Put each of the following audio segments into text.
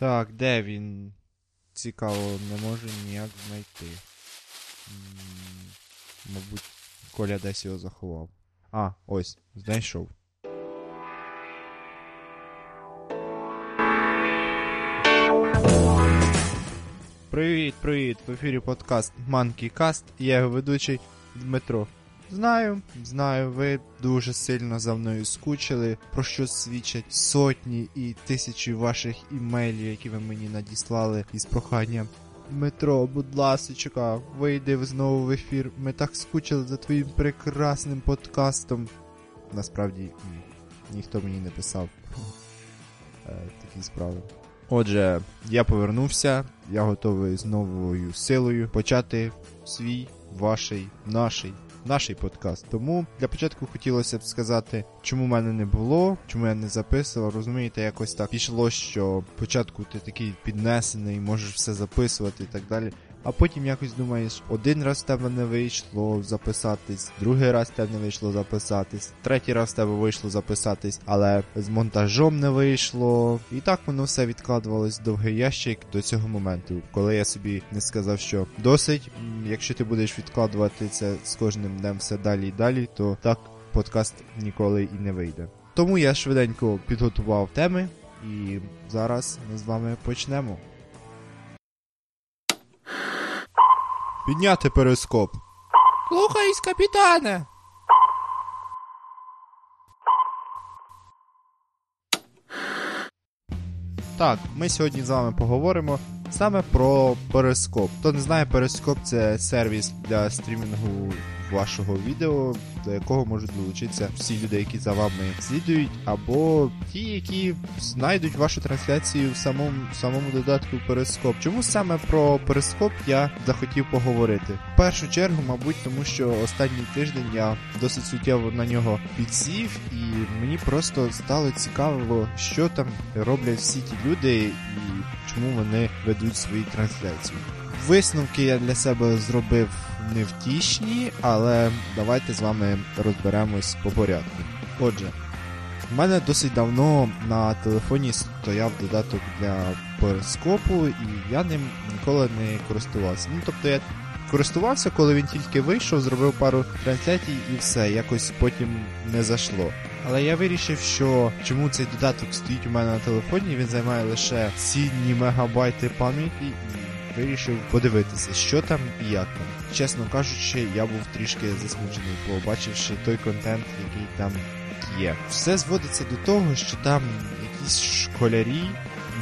Так, де він? Цікаво, не можу ніяк знайти. Мабуть, Коля десь його заховав. А, ось, знайшов. Привіт, привіт! В ефірі подкаст Monkey Cast. Я його ведучий Дмитро. Знаю, знаю, ви дуже сильно за мною скучили, про що свідчать сотні і тисячі ваших імейлів, які ви мені надіслали із проханням. Дмитро, будь ласочка, вийди знову в ефір. Ми так скучили за твоїм прекрасним подкастом. Насправді ні, ніхто мені не писав е, такі справи. Отже, я повернувся, я готовий з новою силою почати свій, ваший, наший, наший подкаст. Тому для початку хотілося б сказати, чому мене не було, чому я не записував. Розумієте, якось так пішло, що спочатку ти такий піднесений, можеш все записувати і так далі. А потім якось думаєш, один раз в тебе не вийшло записатись, другий раз в тебе не вийшло записатись, третій раз в тебе вийшло записатись, але з монтажом не вийшло. І так воно все відкладувалось в довгий ящик до цього моменту, коли я собі не сказав, що досить, якщо ти будеш відкладувати це з кожним днем все далі і далі, то так подкаст ніколи і не вийде. Тому я швиденько підготував теми, і зараз ми з вами почнемо. Підняти перископ. Слухаюсь, капітане. Так, ми сьогодні з вами поговоримо саме про перископ. Хто не знає, перископ це сервіс для стрімінгу вашого відео, до якого можуть долучитися всі люди, які за вами слідують, або ті, які знайдуть вашу трансляцію в самому самому додатку Перископ. Чому саме про Перископ я захотів поговорити? В першу чергу, мабуть, тому що останній тиждень я досить суттєво на нього підсів, і мені просто стало цікаво, що там роблять всі ті люди і чому вони ведуть свої трансляції. Висновки я для себе зробив невтішні, але давайте з вами розберемось по порядку. Отже, в мене досить давно на телефоні стояв додаток для перископу, і я ним ніколи не користувався. Ну тобто я користувався, коли він тільки вийшов, зробив пару трансляцій і все, якось потім не зайшло. Але я вирішив, що чому цей додаток стоїть у мене на телефоні, він займає лише цінні мегабайти пам'яті і вирішив подивитися, що там і як там. Чесно кажучи, я був трішки засмучений, побачивши той контент, який там є. Все зводиться до того, що там якісь школярі,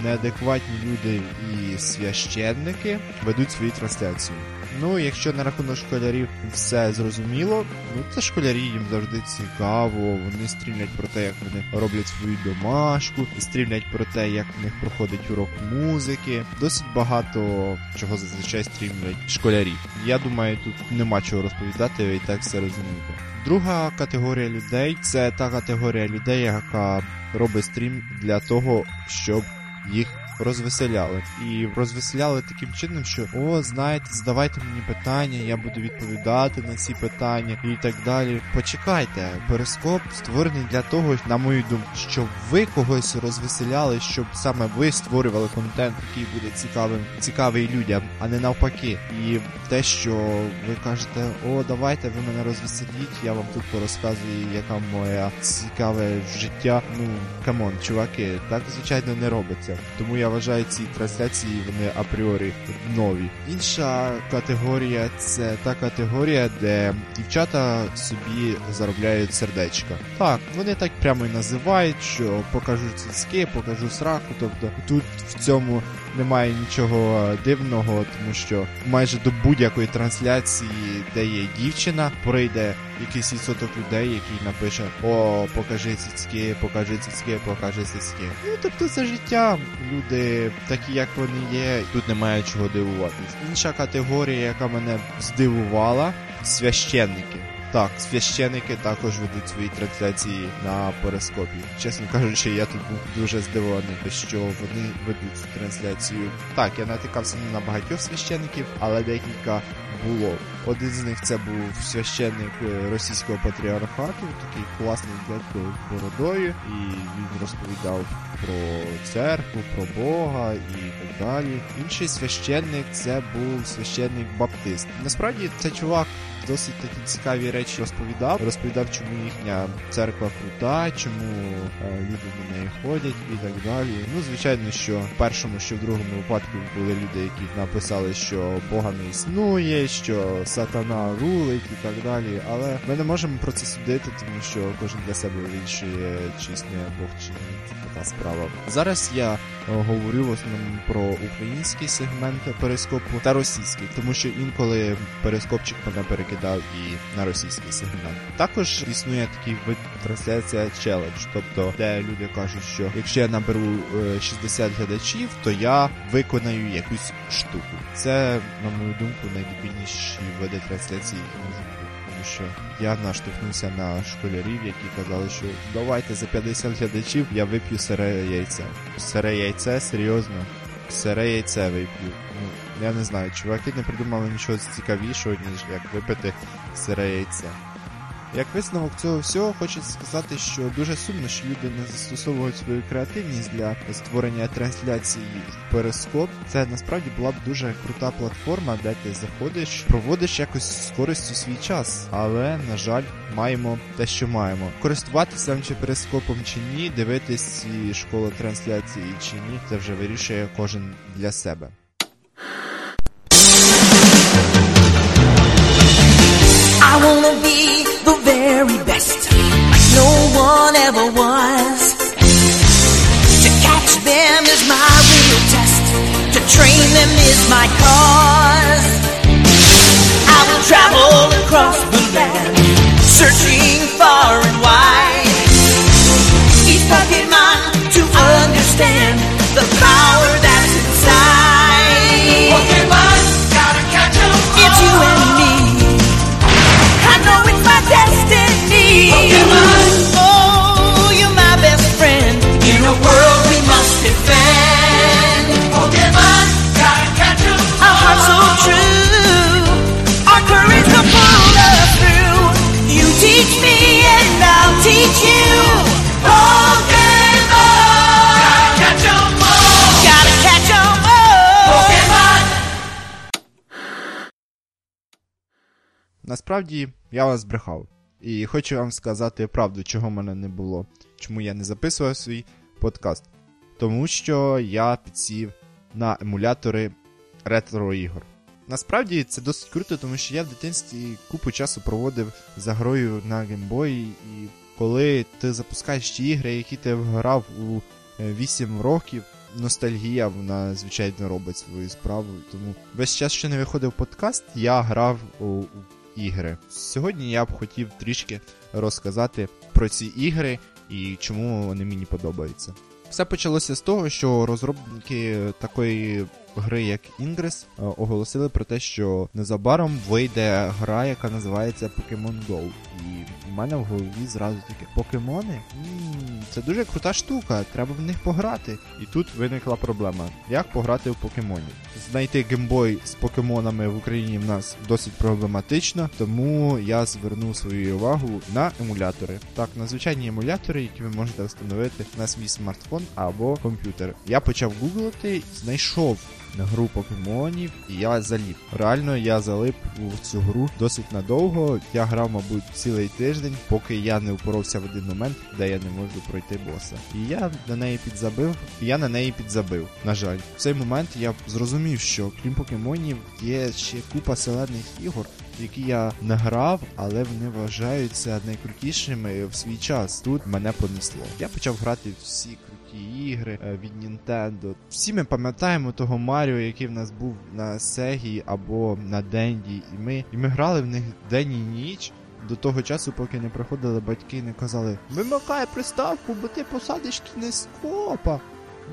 неадекватні люди і священники ведуть свої трансляції. Ну, якщо на рахунок школярів все зрозуміло, ну це школярі їм завжди цікаво. Вони стрімлять про те, як вони роблять свою домашку, стрімлять про те, як в них проходить урок музики. Досить багато чого зазвичай стрімлять школярі. Я думаю, тут нема чого розповідати, і так все розумієте. Друга категорія людей це та категорія людей, яка робить стрім для того, щоб їх розвеселяли. І розвеселяли таким чином, що о, знаєте, задавайте мені питання, я буду відповідати на ці питання і так далі. Почекайте, перископ створений для того, на мою думку, щоб ви когось розвеселяли, щоб саме ви створювали контент, який буде цікавим, цікавий людям, а не навпаки. І те, що ви кажете, о, давайте ви мене розвеселіть, я вам тут порозказую, яка моя цікаве життя. Ну come on, чуваки, так звичайно не робиться. Тому я вважаю ці трансляції вони апріорі нові. Інша категорія це та категорія, де дівчата собі заробляють сердечка. Так, вони так прямо і називають, що покажу цицьки, покажу сраку. Тобто тут в цьому немає нічого дивного, тому що майже до будь-якої трансляції, де є дівчина, прийде якийсь відсоток людей, який напише О, покажи цицьки, покажи цицьки, покажи цицьки. Ну тобто це життя. Люди такі, як вони є, тут немає чого дивуватись. Інша категорія, яка мене здивувала, священники. Так, священики також ведуть свої трансляції на перископі. Чесно кажучи, я тут був дуже здивований, що вони ведуть трансляцію. Так, я натикався не на багатьох священиків, але декілька було. Один з них це був священник е, російського патріархату, такий класний дядько бородою, і він розповідав про церкву, про Бога і так далі. Інший священник це був священник Баптист. Насправді цей чувак досить такі цікаві речі розповідав. Розповідав, чому їхня церква крута, чому е, люди до неї ходять і так далі. Ну, звичайно, що в першому, що в другому випадку були люди, які написали, що Бога не існує, що сатана рулить і так далі. Але ми не можемо про це судити, тому що кожен для себе вирішує, чи існує Бог чи ні. Така справа. Зараз я е, говорю в основному про український сегмент перископу та російський, тому що інколи перископчик мене перекидав і на російський сегмент. Також існує такий вид трансляція челендж, тобто де люди кажуть, що якщо я наберу е, 60 глядачів, то я виконаю якусь штуку. Це, на мою думку, найдебільніші види трансляції, які можуть бути. Тому що я наштовхнувся на школярів, які казали, що давайте за 50 глядачів я вип'ю сире яйце. Сире яйце, серйозно. Сире яйце вип'ю. Я не знаю, чуваки не придумали нічого цікавішого, ніж як випити сире яйце. Як висновок цього всього, хочеться сказати, що дуже сумно, що люди не застосовують свою креативність для створення трансляцій в перископ. Це насправді була б дуже крута платформа, де ти заходиш, проводиш якось з користю свій час. Але, на жаль, маємо те, що маємо. Користуватися чи перископом чи ні, дивитись школи трансляції чи ні, це вже вирішує кожен для себе. Насправді я вас збрехав. І хочу вам сказати правду, чого в мене не було. Чому я не записував свій подкаст. Тому що я підсів на емулятори ретро ігор. Насправді це досить круто, тому що я в дитинстві купу часу проводив за грою на геймбої, і коли ти запускаєш ті ігри, які ти грав у е, 8 років, ностальгія вона звичайно робить свою справу. Тому весь час, що не виходив подкаст, я грав у ігри. Сьогодні я б хотів трішки розказати про ці ігри і чому вони мені подобаються. Все почалося з того, що розробники такої гри, як Ingress, е, оголосили про те, що незабаром вийде гра, яка називається Pokemon Go. І в мене в голові зразу таке покемони? Це дуже крута штука, треба в них пограти. І тут виникла проблема: як пограти в покемонів? Знайти геймбой з покемонами в Україні в нас досить проблематично, тому я звернув свою увагу на емулятори. Так, на звичайні емулятори, які ви можете встановити на свій смартфон або комп'ютер. Я почав гуглити, знайшов гру покемонів, і я залип. Реально я залип у цю гру досить надовго. Я грав, мабуть, цілий тиждень, поки я не впёрся в один момент, де я не можу пройти боса. І я на неї підзабив, і я на неї підзабив. На жаль, в цей момент я зрозумів, що крім покемонів є ще купа селених ігор. Які я не грав, але вони вважаються найкрутішими в свій час. Тут мене понесло. Я почав грати всі круті ігри е, від Nintendo. Всі ми пам'ятаємо того Маріо, який в нас був на Сегі або на Денді, і ми, і ми грали в них день і ніч. До того часу, поки не приходили батьки не казали Вимикай приставку, бо ти посадиш кінескопа.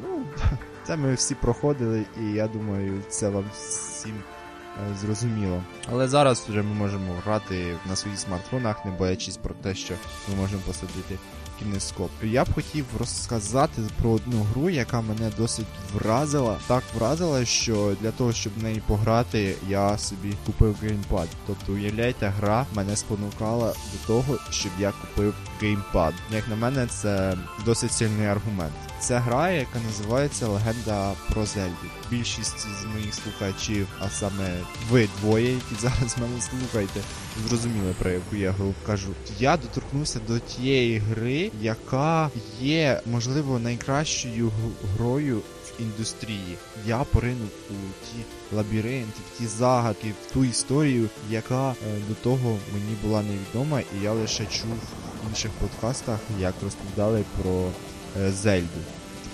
Ну, це ми всі проходили, і я думаю, це вам всім е, зрозуміло. Але зараз вже ми можемо грати на своїх смартфонах, не боячись про те, що ми можемо посадити кінескоп. Я б хотів розказати про одну гру, яка мене досить вразила. Так вразила, що для того, щоб в неї пограти, я собі купив геймпад. Тобто, уявляйте, гра мене спонукала до того, щоб я купив геймпад. Як на мене, це досить сильний аргумент. Це гра, яка називається Легенда про Зельду. Більшість з моїх слухачів, а саме ви двоє, які зараз мене слухаєте, зрозуміли про яку я гру кажу. Я доторкнувся до тієї гри, яка є, можливо, найкращою грою індустрії. Я поринув у ті лабіринти, в ті загадки, в ту історію, яка е, до того мені була невідома, і я лише чув в інших подкастах, як розповідали про е, Зельду.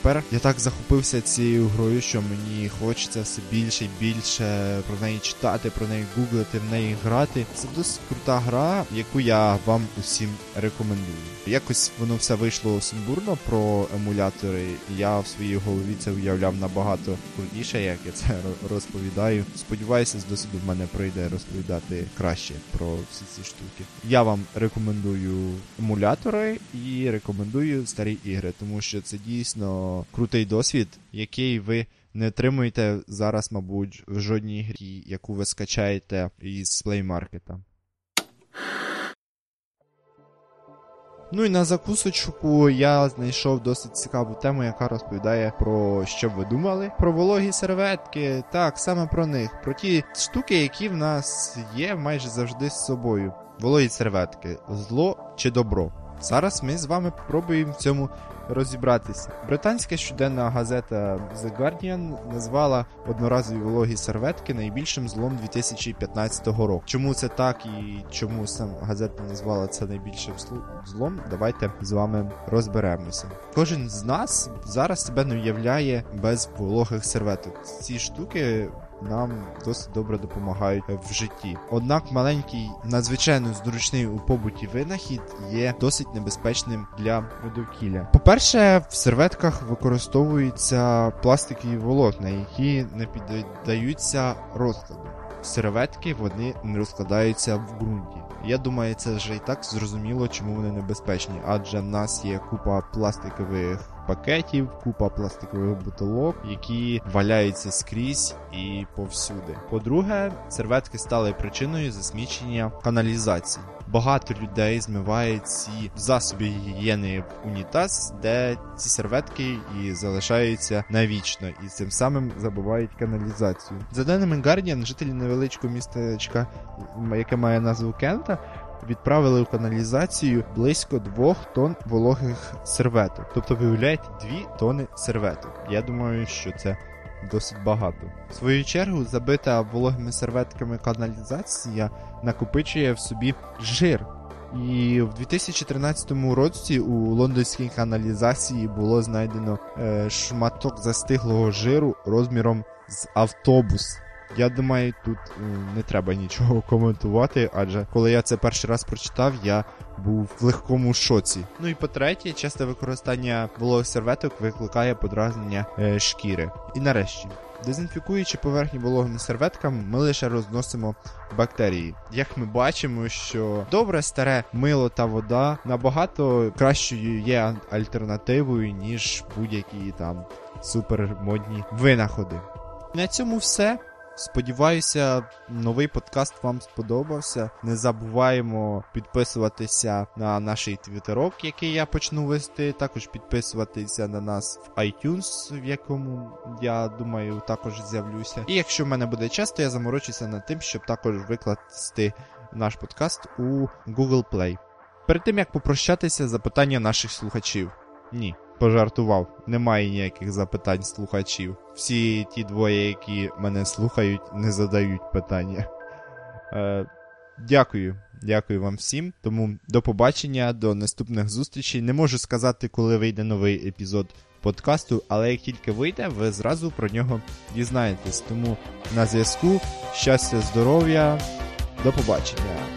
Тепер я так захопився цією грою, що мені хочеться все більше і більше про неї читати, про неї гуглити, в неї грати. Це досить крута гра, яку я вам усім рекомендую. Якось воно все вийшло сумбурно про емулятори. Я в своїй голові це уявляв набагато крутіше, як я це розповідаю. Сподіваюся, з досвіду в мене прийде розповідати краще про всі ці штуки. Я вам рекомендую емулятори і рекомендую старі ігри, тому що це дійсно крутий досвід, який ви не отримуєте зараз, мабуть, в жодній грі, яку ви скачаєте із Play. Ну і на закусочку я знайшов досить цікаву тему, яка розповідає про що б ви думали. Про вологі серветки, так, саме про них, про ті штуки, які в нас є майже завжди з собою. Вологі серветки, зло чи добро. Зараз ми з вами пробуємо в цьому розібратися. Британська щоденна газета The Guardian назвала одноразові вологі серветки найбільшим злом 2015 року. Чому це так і чому сам газета назвала це найбільшим злом? Давайте з вами розберемося. Кожен з нас зараз себе не уявляє без вологих серветок. Ці штуки нам досить добре допомагають в житті. Однак маленький, надзвичайно зручний у побуті винахід є досить небезпечним для довкілля. По-перше, в серветках використовуються пластикові волокна, які не піддаються розкладу. Серветки вони не розкладаються в ґрунті. Я думаю, це вже і так зрозуміло, чому вони небезпечні, адже в нас є купа пластикових пакетів, купа пластикових бутилок, які валяються скрізь і повсюди. По-друге, серветки стали причиною засмічення каналізації. Багато людей змивають ці засоби гігієни в унітаз, де ці серветки і залишаються навічно, і цим самим забувають каналізацію. За даними Guardian, жителі невеличкого містечка, яке має назву Кента, відправили у каналізацію близько 2 тонн вологих серветок. Тобто, виявляєте 2 тонни серветок. Я думаю, що це досить багато. В свою чергу, забита вологими серветками каналізація накопичує в собі жир. І в 2013 році у лондонській каналізації було знайдено е, шматок застиглого жиру розміром з автобус. Я думаю, тут е, не треба нічого коментувати, адже коли я це перший раз прочитав, я був в легкому шоці. Ну і по-третє, часте використання вологих серветок викликає подразнення е, шкіри. І нарешті. Дезінфікуючи поверхні вологими серветками, ми лише розносимо бактерії. Як ми бачимо, що добре старе мило та вода набагато кращою є альтернативою, ніж будь-які там супермодні винаходи. На цьому все. Сподіваюся, новий подкаст вам сподобався. Не забуваємо підписуватися на наш твіттерок, який я почну вести. Також підписуватися на нас в iTunes, в якому я думаю також з'явлюся. І якщо в мене буде час, то я заморочуся над тим, щоб також викласти наш подкаст у Google Play. Перед тим як попрощатися, запитання наших слухачів. Ні пожартував. Немає ніяких запитань слухачів. Всі ті двоє, які мене слухають, не задають питання. Е, Дякую, дякую вам всім. Тому до побачення, до наступних зустрічей. Не можу сказати, коли вийде новий епізод подкасту, але як тільки вийде, ви зразу про нього дізнаєтесь. Тому на зв'язку, щастя, здоров'я, до побачення.